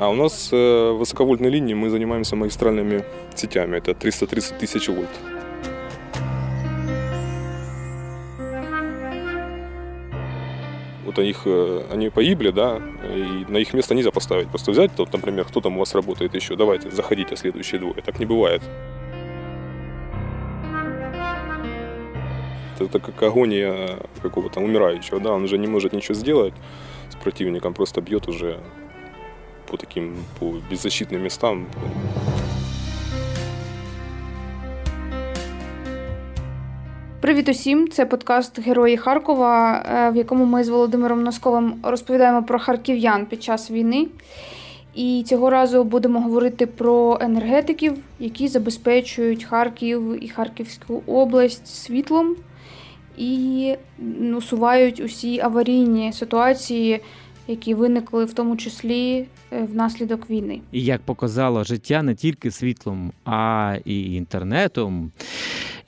А у нас э, высоковольтные линии мы занимаемся магистральными сетями. Это 330 тысяч вольт. Вот их, э, они погибли, да, и на их место нельзя поставить. Просто взять, вот, например, кто там у вас работает еще, давайте, заходите следующие двое. Так не бывает. Это как агония какого-то умирающего, да, он уже не может ничего сделать с противником, просто бьет уже по таким по беззащитным местам. Привіт усім! Це подкаст Герої Харкова, е, в якому ми з Володимиром Носковим розповідаємо про харків'ян під час війни. І цього разу будемо говорити про енергетиків, які забезпечують Харків і Харківську область світлом і усувають усі аварійні ситуації, які виникли в тому числі е, внаслідок війни. І як показало життя не тільки світлом, а і інтернетом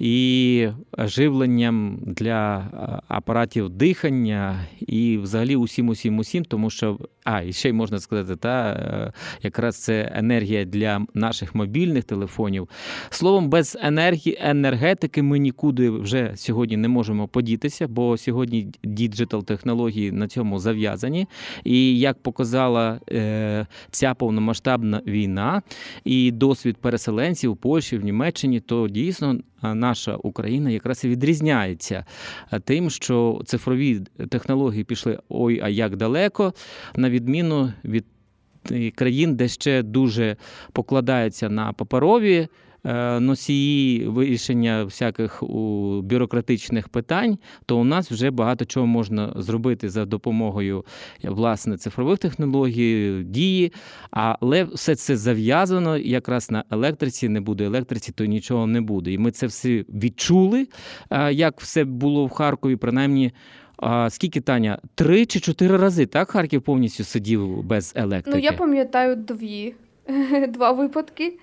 і живленням для е, апаратів дихання, і взагалі усім, усім, усім, тому що а і ще й можна сказати, та е, якраз це енергія для наших мобільних телефонів. Словом, без енергії енергетики ми нікуди вже сьогодні не можемо подітися, бо сьогодні digital технології на цьому зав'язані. І як показала е, ця повномасштабна війна і досвід переселенців у Польщі, в Німеччині, то дійсно наша Україна якраз і відрізняється тим, що цифрові технології пішли ой, а як далеко, на відміну від країн, де ще дуже покладаються на паперові. Е, носії вирішення всяких бюрократичних питань, то у нас вже багато чого можна зробити за допомогою власне цифрових технологій, дії, але все це зав'язано якраз на електриці. Не буде електриці, то нічого не буде. І ми це все відчули, е, як все було в Харкові, принаймні. А скільки Таня? Три чи чотири рази так Харків повністю сидів без електрики? Ну я пам'ятаю дві два випадки.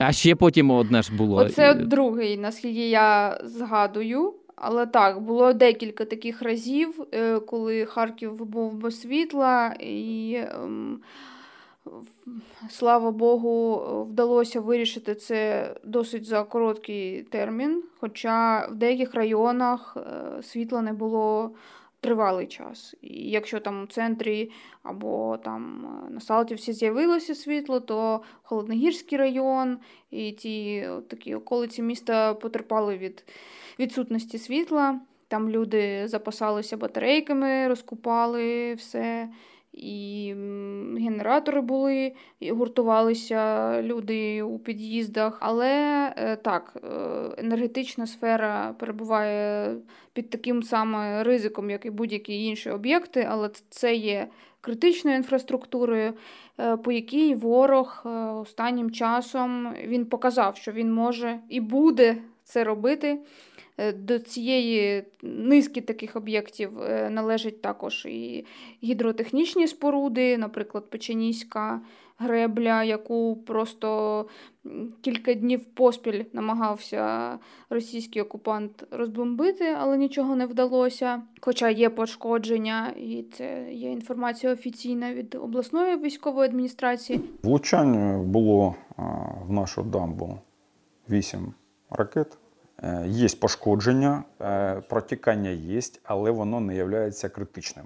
А ще потім одне ж було. Оце другий, наскільки я згадую. Але так, було декілька таких разів, е, коли Харків був без світла, і ем, слава Богу, вдалося вирішити це досить за короткий термін. Хоча в деяких районах е, світла не було тривалий час. І якщо там у центрі або там е, на Салтівці з'явилося світло, то Холодногірський район і ті такі околиці міста потерпали від відсутності світла. Там люди запасалися батарейками, розкупали все. І генератори були, і гуртувалися люди у під'їздах. Але е, так, е, енергетична сфера перебуває під таким самим ризиком, як і будь-які інші об'єкти, але це є критичною інфраструктурою, е, по якій ворог останнім часом він показав, що він може і буде це робити. Е, до цієї низки таких об'єктів е, належать також і гідротехнічні споруди, наприклад, Печеніська гребля, яку просто кілька днів поспіль намагався російський окупант розбомбити, але нічого не вдалося. Хоча є пошкодження, і це є інформація офіційна від обласної військової адміністрації. Влучань було в нашу дамбу вісім ракет. Е, є пошкодження, е, протікання є, але воно не є критичним.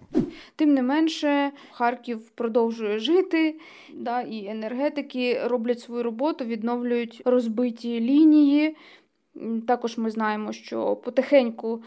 Тим не менше, Харків продовжує жити, да, і енергетики роблять свою роботу, відновлюють розбиті лінії. Також ми знаємо, що потихеньку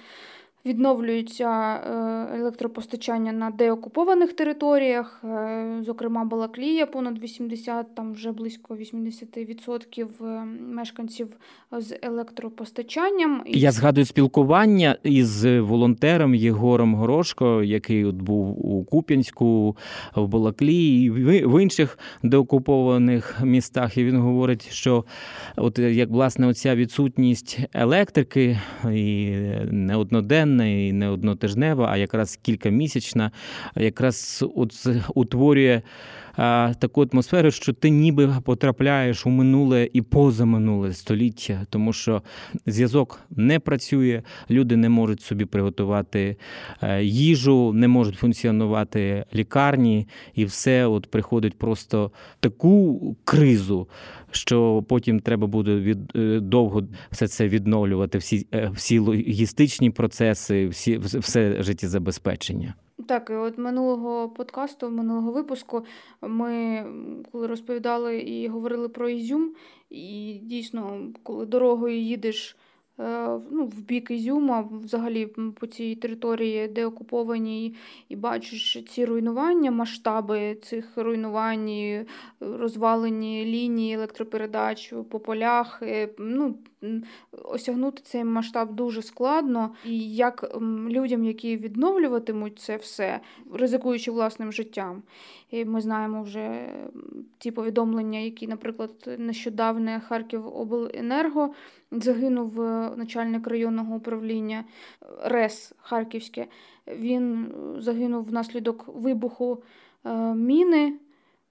відновлюється е, електропостачання на деокупованих територіях, е, зокрема Балаклія, понад 80, там вже близько 80% е, мешканців з електропостачанням. Я згадую спілкування із волонтером Єгором Горошко, який от був у Куп'янську, в Балаклії і в інших деокупованих містах. І він говорить, що от як власне оця відсутність електрики і неодноденна щоденна і не однотижнева, а якраз кількамісячна, якраз утворює таку атмосферу, що ти ніби потрапляєш у минуле і позаминуле століття, тому що зв'язок не працює, люди не можуть собі приготувати е, їжу, не можуть функціонувати лікарні, і все от приходить просто таку кризу. Що потім треба буде від е, довго все це відновлювати, всі е, всі логістичні процеси, всі все життєзабезпечення. Так, от минулого подкасту, минулого випуску, ми коли розповідали і говорили про Ізюм, і дійсно, коли дорогою їдеш Е, ну, в бік Ізюма, взагалі по цій території, де окуповані, і бачиш ці руйнування, масштаби цих руйнувань, розвалені лінії електропередач по полях. Е, ну, Осягнути цей масштаб дуже складно. І як людям, які відновлюватимуть це все, ризикуючи власним життям. І Ми знаємо вже ті повідомлення, які, наприклад, нещодавне Харків Обленерго загинув е, начальник районного управління РЕС Харківське. Він е, загинув внаслідок вибуху е, міни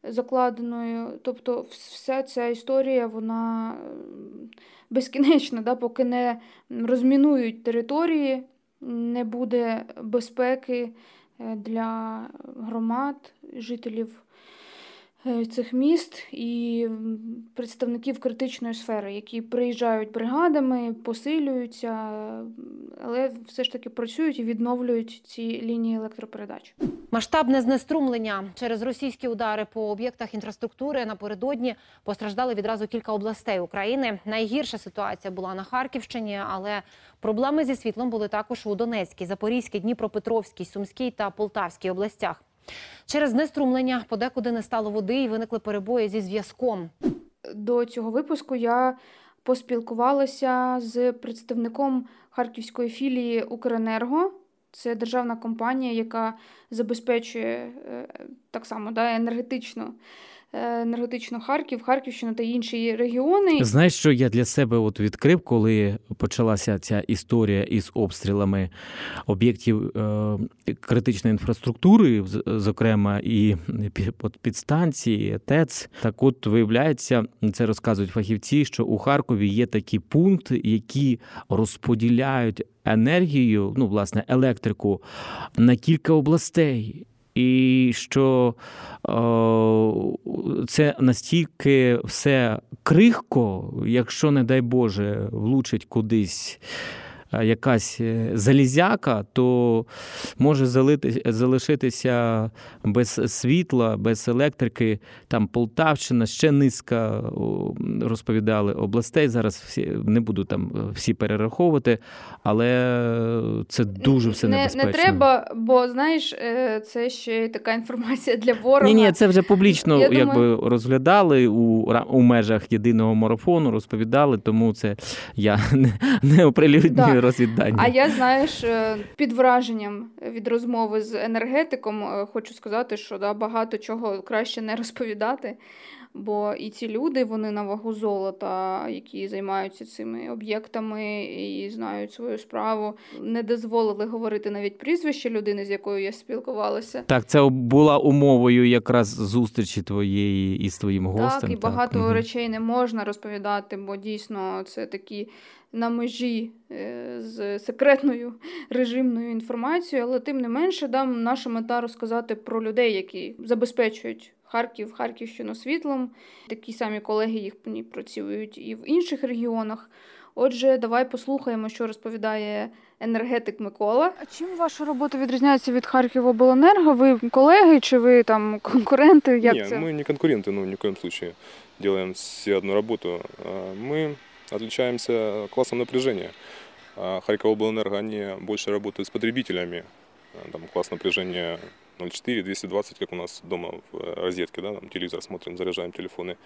закладеної. Тобто, вся ця історія вона безкінечна, да, поки не розмінують території, не буде безпеки для громад, жителів. Е, цих міст і представників критичної сфери, які приїжджають бригадами, посилюються, але все ж таки працюють і відновлюють ці лінії електропередач. Масштабне знеструмлення через російські удари по об'єктах інфраструктури напередодні постраждали відразу кілька областей України. Найгірша ситуація була на Харківщині, але проблеми зі світлом були також у Донецькій, Запорізькій, Дніпропетровській, Сумській та Полтавській областях. Через неструмлення подекуди не стало води і виникли перебої зі зв'язком. До цього випуску я поспілкувалася з представником харківської філії Укренерго. Це державна компанія, яка забезпечує е, так само да, енергетично Е, енергетично Харків, Харківщину та інші регіони. Знаєш, що я для себе от відкрив, коли почалася ця історія із обстрілами об'єктів е, критичної інфраструктури, зокрема і підстанції, ТЕЦ. Так, от виявляється, це розказують фахівці, що у Харкові є такі пункти, які розподіляють енергію, ну власне електрику на кілька областей і що е, це настільки все крихко, якщо, не дай Боже, влучить кудись якась е, залізяка, то може залишитися без світла, без електрики. Там Полтавщина, ще низка розповідали областей. Зараз всі не буду там е, всі перераховувати, але це дуже все небезпечно. Не, не треба, бо знаєш, е, це ще така інформація для ворога. Ні, ні, це вже публічно Я якби думаю... розглядали у у межах єдиного марафону, розповідали, тому це я не, не оприлюднюю да розвіддання. А я знаєш, е, під враженням від розмови з енергетиком е, хочу сказати, що да, багато чого краще не розповідати. Бо і ці люди, вони на вагу золота, які займаються цими об'єктами і знають свою справу, не дозволили говорити навіть прізвище людини, з якою я спілкувалася. Так, це була умовою якраз зустрічі твоєї із твоїм гостем. Так, і багато так. речей не можна розповідати, бо дійсно це такі на межі е, з секретною режимною інформацією, але тим не менше, да, наша мета розказати про людей, які забезпечують Харків, Харківщину світлом. Такі самі колеги їх працюють і в інших регіонах. Отже, давай послухаємо, що розповідає енергетик Микола. А чим ваша робота відрізняється від Харківобленерго? Ви колеги чи ви там конкуренти? Як Ні, це? ми не конкуренти, ну ні в делаем все одну роботу. Ми отличаемся классом напряжения. Харьковобленерго, они больше работают с потребителями. Там класс напряжения 0,4, 220, как у нас дома в э, розетке, да, там телевизор смотрим, заряжаем телефоны.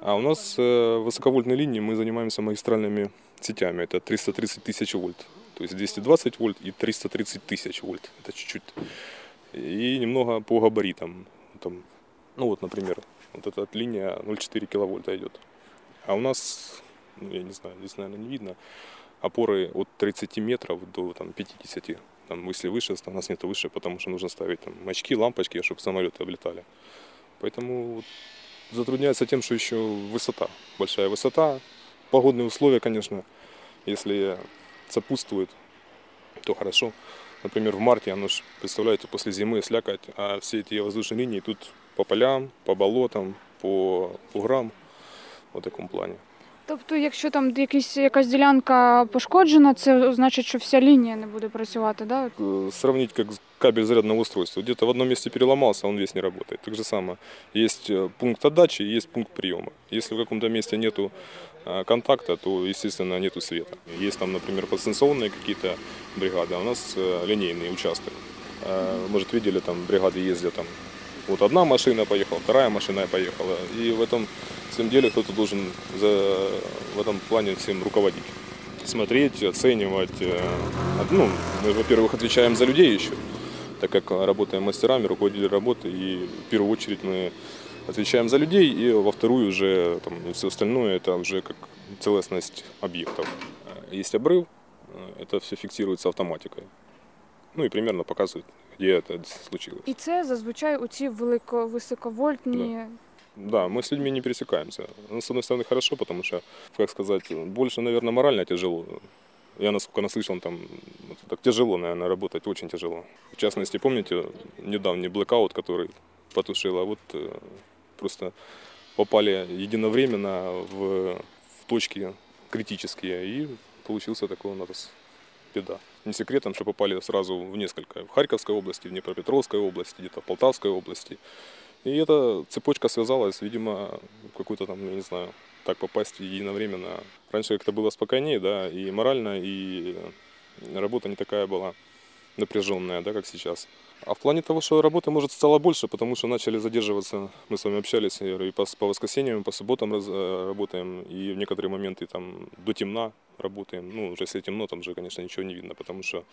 А у нас э, высоковольтные линии, мы занимаемся магистральными сетями, это 330 тысяч вольт. То есть 220 вольт и 330 тысяч вольт, это чуть-чуть. И немного по габаритам. Там, ну вот, например, вот эта линия 0,4 киловольта идет. А у нас, ну, я не знаю, здесь, наверное, не видно, опоры от 30 метров до там, 50 там, если выше, у нас нет выше, потому что нужно ставить там, очки, лампочки, чтобы самолеты облетали. Поэтому затрудняется тем, что еще высота, большая высота. Погодные условия, конечно, если сопутствуют, то хорошо. Например, в марте, оно ж, представляете, после зимы слякоть, а все эти воздушные линии тут по полям, по болотам, по буграм, в такому плані. Тобто, якщо там якісь, якась ділянка пошкоджена, це значить, що вся лінія не буде працювати, да? Э, Сравнить как кабель зарядного устройства. Где-то в одном месте переломался, он весь не работает. Так же самое. Есть э, пункт отдачи и есть пункт приема. Если в каком-то месте нету э, контакта, то, естественно, нету света. Есть там, например, подстанционные какие-то бригады, а у нас э, линейный участок. Э, Может, видели, там бригады ездят, там вот одна машина поехала, вторая машина поехала. И в этом всем деле кто-то должен за, в этом плане всем руководить. Смотреть, оценивать. э, Ну, мы, во-первых, отвечаем за людей еще, так как работаем мастерами, руководители работы. И в первую очередь мы отвечаем за людей, и во вторую уже там, все остальное это уже как целостность объектов. Есть обрыв, э, это все фиксируется автоматикой. Ну и примерно показывает, где это случилось. І це зазвичай у ці велико високовольтні. Да, мы с людьми не пересекаемся. Ну, с одной стороны, хорошо, потому что, как сказать, больше, наверное, морально тяжело. Я, насколько наслышан, там вот так тяжело, наверное, работать, очень тяжело. В частности, помните, недавний блэкаут, который потушил, а вот э, просто попали единовременно в, в точки критические, и получился такой у нас беда. Не секретом, что попали сразу в несколько. В Харьковской области, в Днепропетровской области, где-то в Полтавской области. И эта цепочка связалась, видимо, какой-то там, я не знаю, так попасть единовременно. Раньше как-то было спокойнее, да, и морально, и работа не такая была напряженная, да, как сейчас. А в плане того, что работы, может, стало больше, потому что начали задерживаться, мы с вами общались, и по, по воскресеньям, и по субботам раз- э, работаем, и в некоторые моменты там до темна работаем. Ну, уже если темно, там же, конечно, ничего не видно, потому что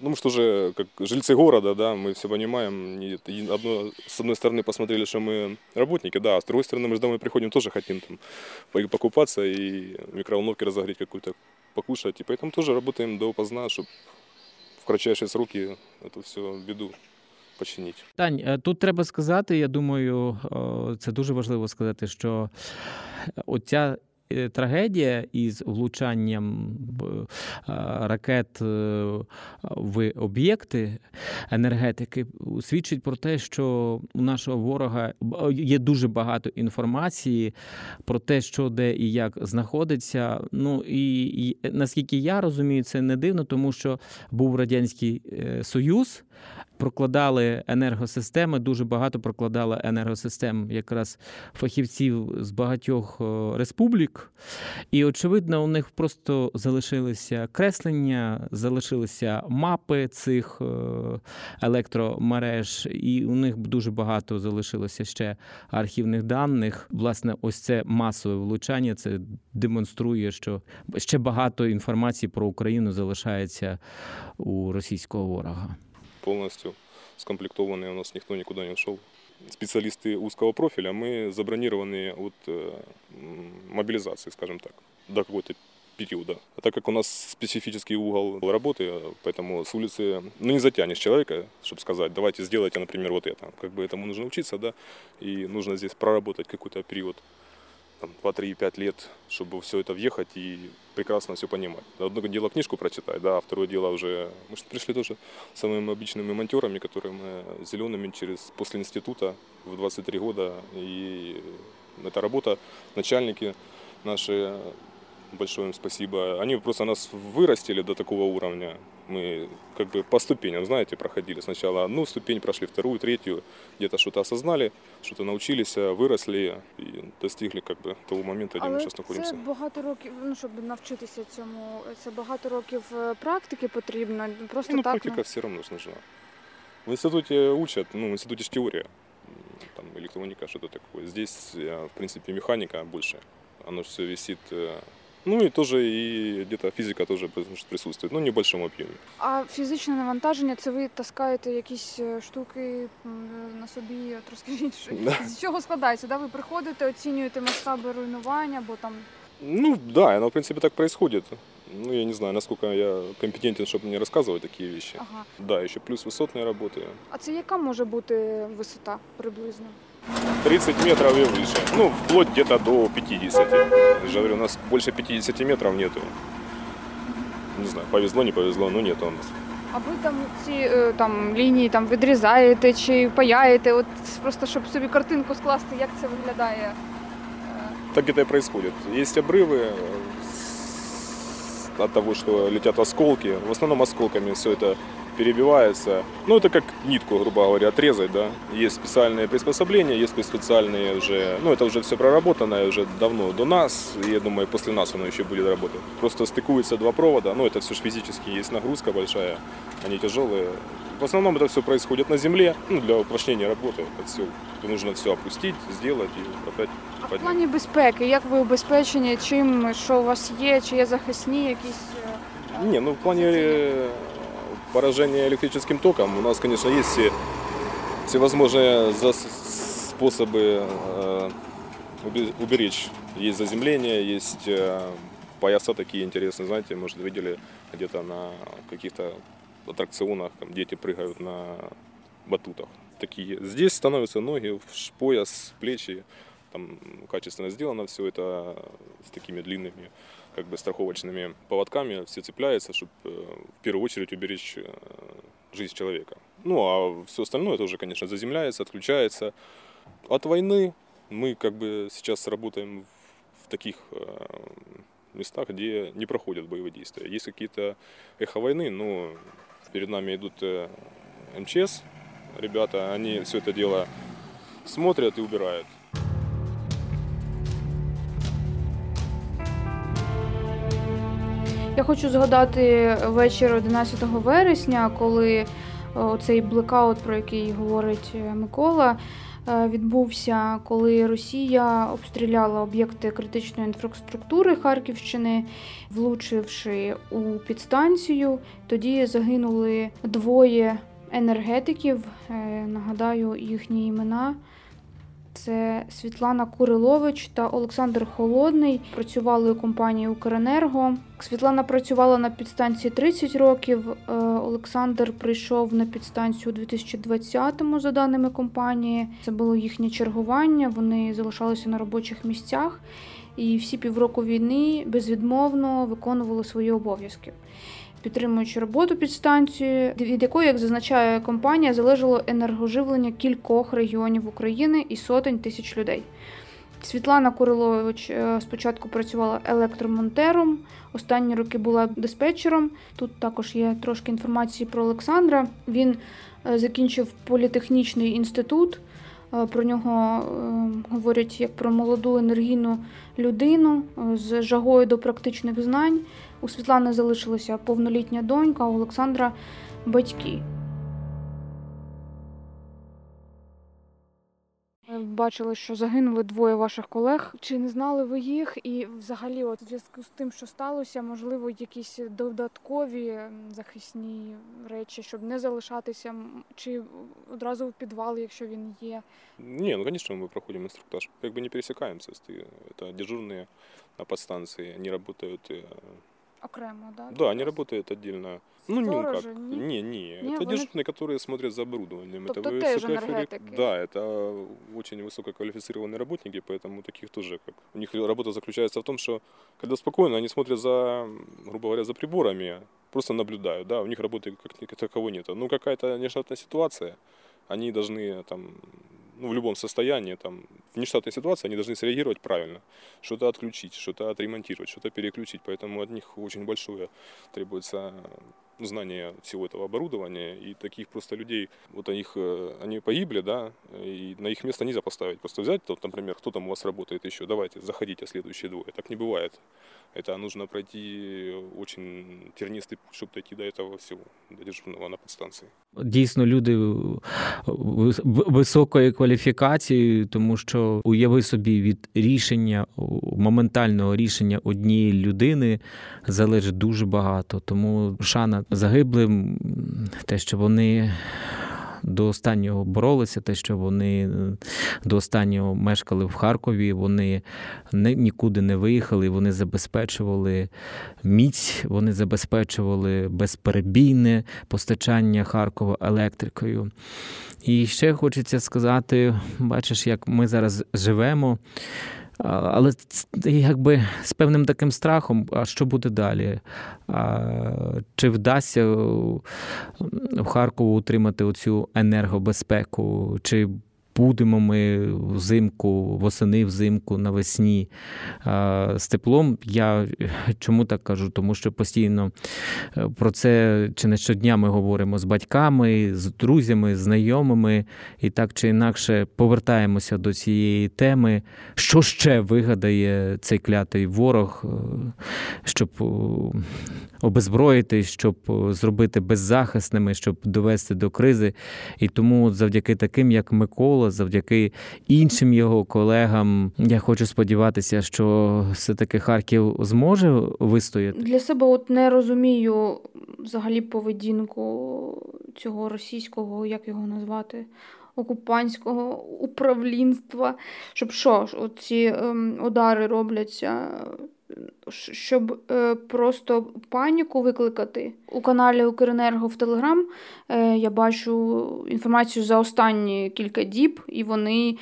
ну, мы что же, как жильцы города, да, мы все понимаем. не- и одно, с одной стороны, посмотрели, что мы работники, да, а с другой стороны, мы же домой приходим, тоже хотим там по- покупаться и в микроволновке разогреть какую-то, покушать. И поэтому тоже работаем допоздна, чтобы в кратчайшие сроки эту всю беду починить. Тань, е, тут треба сказати, я думаю, е, це дуже важливо сказати, що оця е, трагедія із влучанням е, ракет е, в об'єкти енергетики свідчить про те, що у нашого ворога є дуже багато інформації про те, що де і як знаходиться. Ну і, наскільки я розумію, це не дивно, тому що був радянський е, союз прокладали енергосистеми, дуже багато прокладали енергосистем якраз фахівців з багатьох е, республік. І, очевидно, у них просто залишилися креслення, залишилися мапи цих е, електромереж, і у них дуже багато залишилося ще архівних даних. Власне, ось це масове влучання. Це демонструє, що ще багато інформації про Україну залишається у російського ворога полностью скомплектованные, у нас никто никуда не ушел. Специалисты узкого профиля, мы забронированы от э, м, мобилизации, скажем так, до какого-то периода. А так как у нас специфический угол работы, э, поэтому с улицы ну, не затянешь человека, чтобы сказать, давайте сделайте, например, вот это. Как бы этому нужно учиться, да, и нужно здесь проработать какой-то период там, 2-3-5 лет, чтобы все это въехать и прекрасно все понимать. Одно дело книжку прочитать, да, а второе дело уже... Мы же пришли тоже самыми обычными монтерами, которые мы зелеными через, после института в 23 года. И эта работа, начальники наши, большое им спасибо, они просто нас вырастили до такого уровня. Мы как бы по ступеням, знаете, проходили. Сначала одну ступень, прошли вторую, третью, где-то что-то осознали, что-то научились, выросли и достигли как бы того момента, где мы Але сейчас находимся. це багато років, ну щоб навчитися цьому, це багато років е, практики потрібно. Просто ну, так. практика все равно ж нужна. В институте учат, ну, в институте ж теория, м, там электроника, что-то такое. Здесь, э, в принципе, механика больше. Оно все висит. э, Ну и тоже и где-то физика тоже прис- присутствует, но в небольшом объеме. А фізичне навантаження це ви таскаєте якісь е, штуки м, на собі. От розкажіть, що- Да. з чого складається? Да? Ви приходите, оцінюєте масштаби руйнування, бо там Ну да, оно в принципе так происходит. Ну, я не знаю, насколько я компетентен, чтобы мне рассказывать такие вещи. Ага. Да, еще плюс высотные работы. А це яка може бути висота приблизно? 30 метров и выше. Ну, вплоть где-то до 50. Я же говорю, у нас больше 50 метров нету. Не знаю, повезло, не повезло, но нету у нас. А ви там ці е, там лінії там відрізаєте чи паяєте? От просто щоб собі картинку скласти, як це виглядає? Так это и происходит. Есть обрывы э, с- От того, что летят осколки. В основном осколками все это перебивается. Ну, это как нитку, грубо говоря, отрезать, да. Есть специальные приспособления, есть специальные уже... Ну, это уже все проработанное уже давно до нас. И я думаю, после нас оно еще будет работать. Просто стыкуются два провода. Ну, это все же физически есть нагрузка большая. Они тяжелые. В основном это все происходит на земле. Ну, для упрочнения работы. Это все нужно все опустить, сделать и опять А в поднять. плані безпеки, як ви обезпечені, чим що у вас є, чи є захисні якісь. е, Не, ну в плане э, поражения электрическим током у нас, конечно, есть все, всевозможные зас- способы э, убе- уберечь. Есть заземление, есть э, пояса такие интересные, знаете, может, видели где-то на каких-то аттракционах, там дети прыгают на батутах. Такие. Здесь становятся ноги, пояс, плечи, там качественно сделано все это с такими длинными как бы страховочными поводками все цепляется, чтобы в первую очередь уберечь э, жизнь человека. Ну а все остальное тоже, конечно, заземляется, отключается. От войны мы как бы сейчас работаем в таких э, местах, где не проходят боевые действия. Есть какие-то эхо войны, но перед нами идут э, МЧС, ребята, они все это дело смотрят и убирают. Я хочу згадати вечір 11 вересня, коли е, цей блекаут, про який говорить е, Микола, відбувся, коли Росія обстріляла об'єкти критичної інфраструктури Харківщини, влучивши у підстанцію. Тоді загинули двоє енергетиків. Е, Нагадаю їхні імена. Це Світлана Курилович та Олександр Холодний. Працювали у компанії Укренерго. Світлана працювала на підстанції 30 років. е, Олександр прийшов на підстанцію у 2020-му, за даними компанії. Це було їхнє чергування. Вони залишалися на робочих місцях і всі півроку війни безвідмовно виконували свої обов'язки. Підтримуючи роботу підстанції, від якої, як зазначає компанія, залежало енергоживлення кількох регіонів України і сотень тисяч людей. Світлана Курилович е, спочатку працювала електромонтером, останні роки була диспетчером. Тут також є трошки інформації про Олександра. Він е, закінчив політехнічний інститут. Е, Про нього е, говорять як про молоду енергійну людину е, з жагою до практичних знань. У Світлани залишилася повнолітня донька, у Олександра батьки. Бачили, що загинули двоє ваших колег. Чи не знали ви їх? І взагалі, от в зв'язку з тим, що сталося, можливо, якісь додаткові м, захисні речі, щоб не залишатися, м, чи одразу в підвал, якщо він є. Не, ну конечно мы проходим инструктаж. Как бы не пересекаемся. Ты- Это дежурные на подстанции, они работают... Окремо, да? Да, они работают отдельно. Ну. Сторожи, ні? Не, не. Не, это вони- дежурные, которые смотрят за оборудованием. Тобто это теж енергетики. Да, это очень высококвалифицированные работники, поэтому таких тоже как. У них работа заключается в том, что когда спокойно, они смотрят за, грубо говоря, за приборами, просто наблюдают, да, у них работы как как таковой нет. Ну, какая-то нештатная ситуация, они должны там, ну, в любом состоянии, там, в нештатной ситуации они должны среагировать правильно, что-то отключить, что-то отремонтировать, что-то переключить, поэтому от них очень большое требуется знание всего этого оборудования, и таких просто людей, вот они, их, э, они погибли, да, и на их место нельзя поставить. Просто взять, вот, например, кто там у вас работает еще, давайте, заходите следующие двое. Так не бывает. Это нужно пройти очень тернистый путь, чтобы дойти до этого всего, до дежурного на подстанции. Дійсно, люди вис- в- високої кваліфікації, тому що уяви собі від рішення моментального рішення однієї людини залежить дуже багато. Тому шана загиблим, те, що вони до останнього боролися, те, що вони до останнього мешкали в Харкові, вони нікуди не виїхали, вони забезпечували міць, вони забезпечували безперебійне постачання Харкова електрикою. І ще хочеться сказати: бачиш, як ми зараз живемо. Але якби з певним таким страхом, а що буде далі? А, Чи вдасться в Харкову утримати оцю енергобезпеку? Чи будемо ми взимку, восени, взимку, навесні з теплом. Я чому так кажу? Тому що постійно е, про це чи не щодня ми говоримо з батьками, з друзями, знайомими, і так чи інакше повертаємося до цієї теми, що ще вигадає цей клятий ворог, е, щоб е, обезброїти, щоб зробити беззахисними, щоб довести до кризи. І тому завдяки таким, як Микола завдяки іншим його колегам. Я хочу сподіватися, що все-таки Харків зможе вистояти. Для себе от не розумію взагалі поведінку цього російського, як його назвати. Окупантського управлінства, щоб що ж, оці ем, удари робляться щоб е, просто паніку викликати. У каналі Укренерго в Телеграм е, я бачу інформацію за останні кілька діб, і вони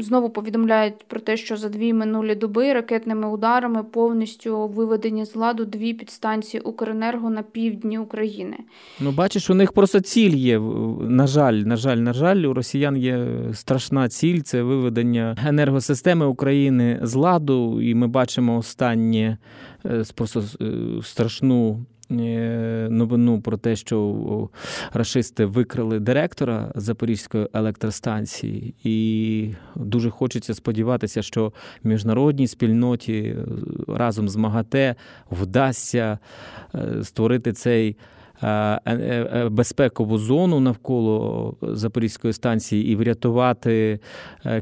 знову повідомляють про те, що за дві минулі доби ракетними ударами повністю виведені з ладу дві підстанції Укренерго на півдні України. Ну, бачиш, у них просто ціль є. На жаль, на жаль, на жаль, у росіян є страшна ціль це виведення енергосистеми України з ладу, і ми бачимо останнє е, просто е, страшну новину про те, що рашисти викрили директора Запорізької електростанції, і дуже хочеться сподіватися, що міжнародній спільноті е, разом з МАГАТЕ вдасться е, створити цей. Е, е, е, безпекову зону навколо Запорізької станції і врятувати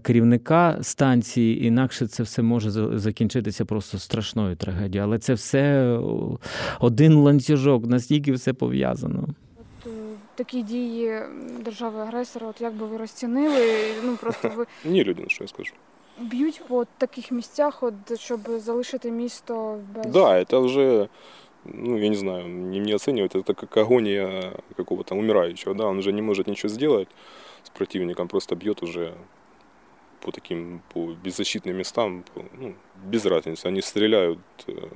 керівника станції, інакше це все може закінчитися просто страшною трагедією. Але це все один ланцюжок, настільки все пов'язано. Такі дії держави-агресора, от як би ви розцінили? Ну просто ви Ні, людина, що я скажу. Б'ють по таких місцях, от щоб залишити місто без. Да, це вже ну, я не знаю, не, не оценивать, это как агония какого-то умирающего, да, он уже не может ничего сделать с противником, просто бьет уже по таким, по беззащитным местам, по, ну, без разницы, они стреляют э,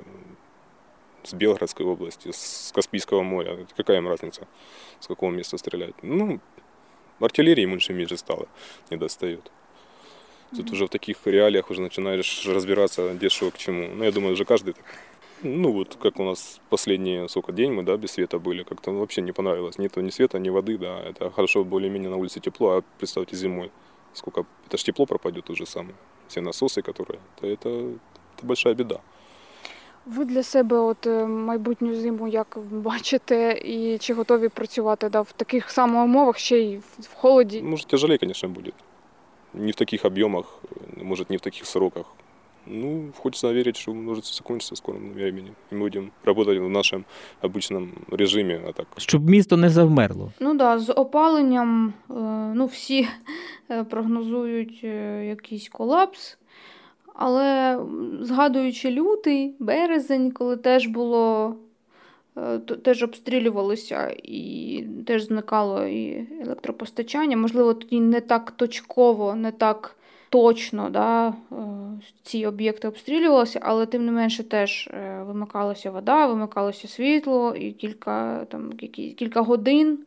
с Белгородской области, с Каспийского моря, какая им разница, с какого места стрелять, ну, артиллерии меньше меньше стало, не достает. Тут mm-hmm. уже в таких реалиях уже начинаешь разбираться, где что к чему. Ну, я думаю, уже каждый так ну вот как у нас последние, сколько, день мы, да, без света были, как-то вообще не понравилось. Нету ни света, ни воды, да, это хорошо более-менее на улице тепло, а представьте зимой, сколько, это ж тепло пропадет уже самое. Все насосы, которые, это, это, это большая беда. Ви для себе от майбутню зиму як бачите, і чи готові працювати да, в таких самих умовах, ще й в холоді? Може, тяжелее, конечно, будет. Не в таких объемах, может, не в таких сроках. Ну, хочется верить, что может закончиться в скором времени. И мы будем работать в нашому обычном режимі. А так. Щоб місто не завмерло. Ну так, да, з опаленням е, ну, всі е, прогнозують е, якийсь колапс. Але згадуючи лютий, березень, коли теж було, теж обстрілювалося і теж зникало і електропостачання, можливо, тоді не так точково, не так точно да, е, ці об'єкти обстрілювалися, але тим не менше теж е, вимикалася вода, вимикалося світло і кілька там, кілька годин,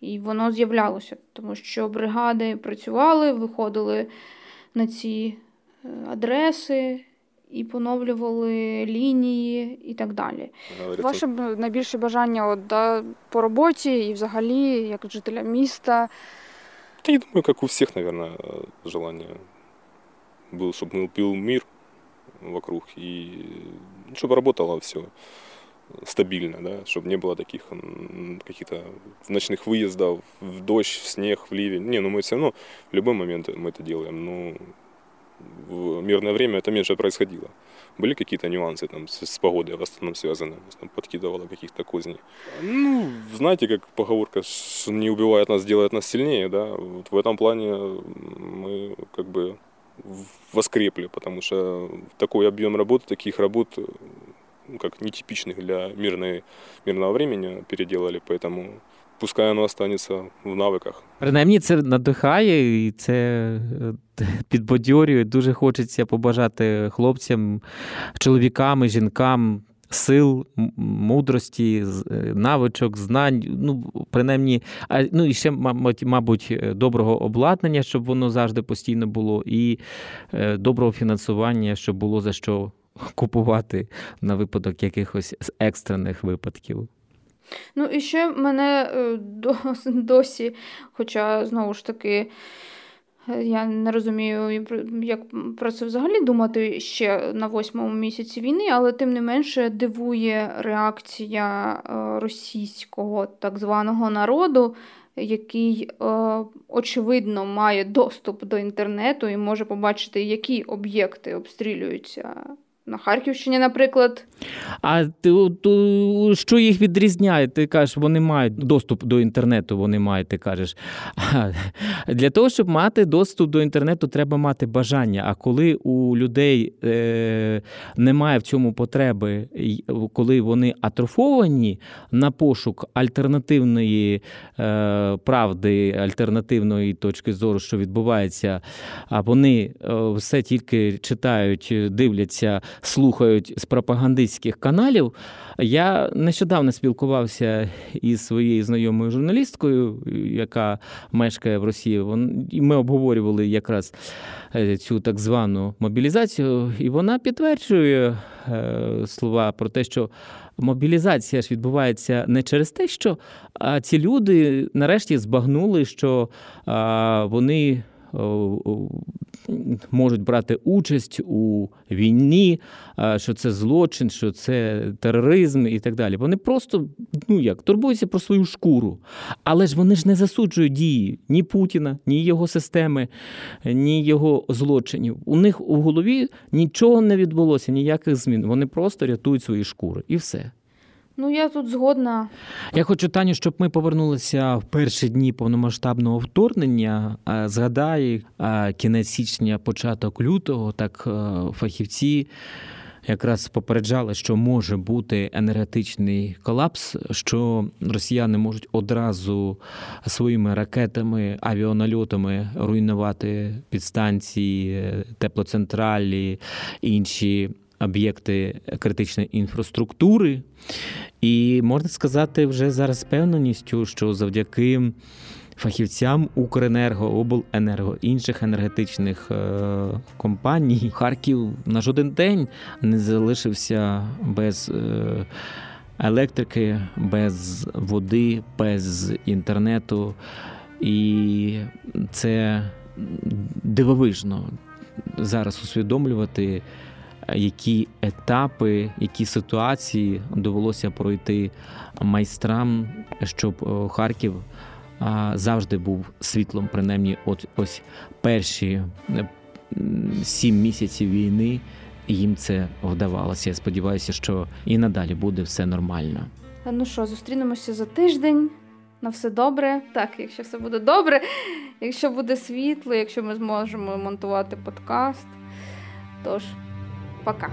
і воно з'являлося, тому що бригади працювали, виходили на ці е, адреси. І поновлювали лінії і так далі. Ваше найбільше бажання от, да, по роботі і взагалі, як жителя міста? Та я думаю, як у всіх, мабуть, желання был, чтобы был мир вокруг и чтобы работало все стабильно, да, чтобы не было таких каких-то ночных выездов в дождь, в снег, в ливень. Не, ну мы все равно в любой момент мы это делаем, но в мирное время это меньше происходило. Были какие-то нюансы там с, с погодой в основном связаны, там подкидывало каких-то козней. Ну, знаете, как поговорка, не убивает нас, делает нас сильнее, да, вот в этом плане мы как бы воскрепли, потому что такой объем работы, таких работ, ну, как нетипичных для мирной, мирного времени переделали, поэтому пускай воно останеться в навиках. Принаймні це надихає і це е, підбадьорює. Дуже хочеться побажати хлопцям, чоловікам і жінкам. Сил, мудрості, е, навичок, знань, ну принаймні, а ну і ще, мабуть, доброго обладнання, щоб воно завжди постійно було, і е, доброго фінансування, щоб було за що купувати на випадок якихось екстрених випадків. Ну, і ще мене е, досі, хоча, знову ж таки, е, я не розумію, як про це взагалі думати ще на восьмому місяці війни, але тим не менше дивує реакція е, російського так званого народу, який, очевидно, має доступ до інтернету і може побачити, які об'єкти обстрілюються на Харківщині, наприклад. А ти, то, що їх відрізняє? Ти кажеш, вони мають доступ до інтернету, вони мають, ти кажеш. А, для того, щоб мати доступ до інтернету, треба мати бажання. А коли у людей е, немає в цьому потреби, коли вони атрофовані на пошук альтернативної е, правди, альтернативної точки зору, що відбувається, а вони е, все тільки читають, дивляться слухають з пропагандистських каналів. Я нещодавно спілкувався із своєю знайомою журналісткою, яка мешкає в Росії. І ми обговорювали якраз е, цю так звану мобілізацію, і вона підтверджує е, слова про те, що. Мобілізація ж відбувається не через те, що ці люди нарешті збагнули, що вони можуть брати участь у війні, що це злочин, що це тероризм і так далі. Вони просто ну як турбуються про свою шкуру, але ж вони ж не засуджують дії ні Путіна, ні його системи, ні його злочинів. У них у голові нічого не відбулося, ніяких змін. Вони просто рятують свої шкури і все. Ну, я тут згодна. Я хочу, Таню, щоб ми повернулися в перші дні повномасштабного вторгнення. Згадай, кінець січня, початок лютого, так фахівці. Якраз попереджали, що може бути енергетичний колапс, що росіяни можуть одразу своїми ракетами, авіанальотами руйнувати підстанції, теплоцентралі, інші об'єкти критичної інфраструктури. І можна сказати вже зараз з певненістю, що завдяки фахівцям Укренерго, Обленерго, інших енергетичних е, компаній Харків на жоден день не залишився без. Е, електрики, без води, без інтернету. І це дивовижно зараз усвідомлювати, які етапи, які ситуації довелося пройти майстрам, щоб е, Харків завжди був світлом, принаймні, от ось перші е, сім місяців війни. Їм це вдавалося. Я сподіваюся, що і надалі буде все нормально. Ну що, зустрінемося за тиждень. На все добре. Так, якщо все буде добре, якщо буде світло, якщо ми зможемо монтувати подкаст. Тож. Пока.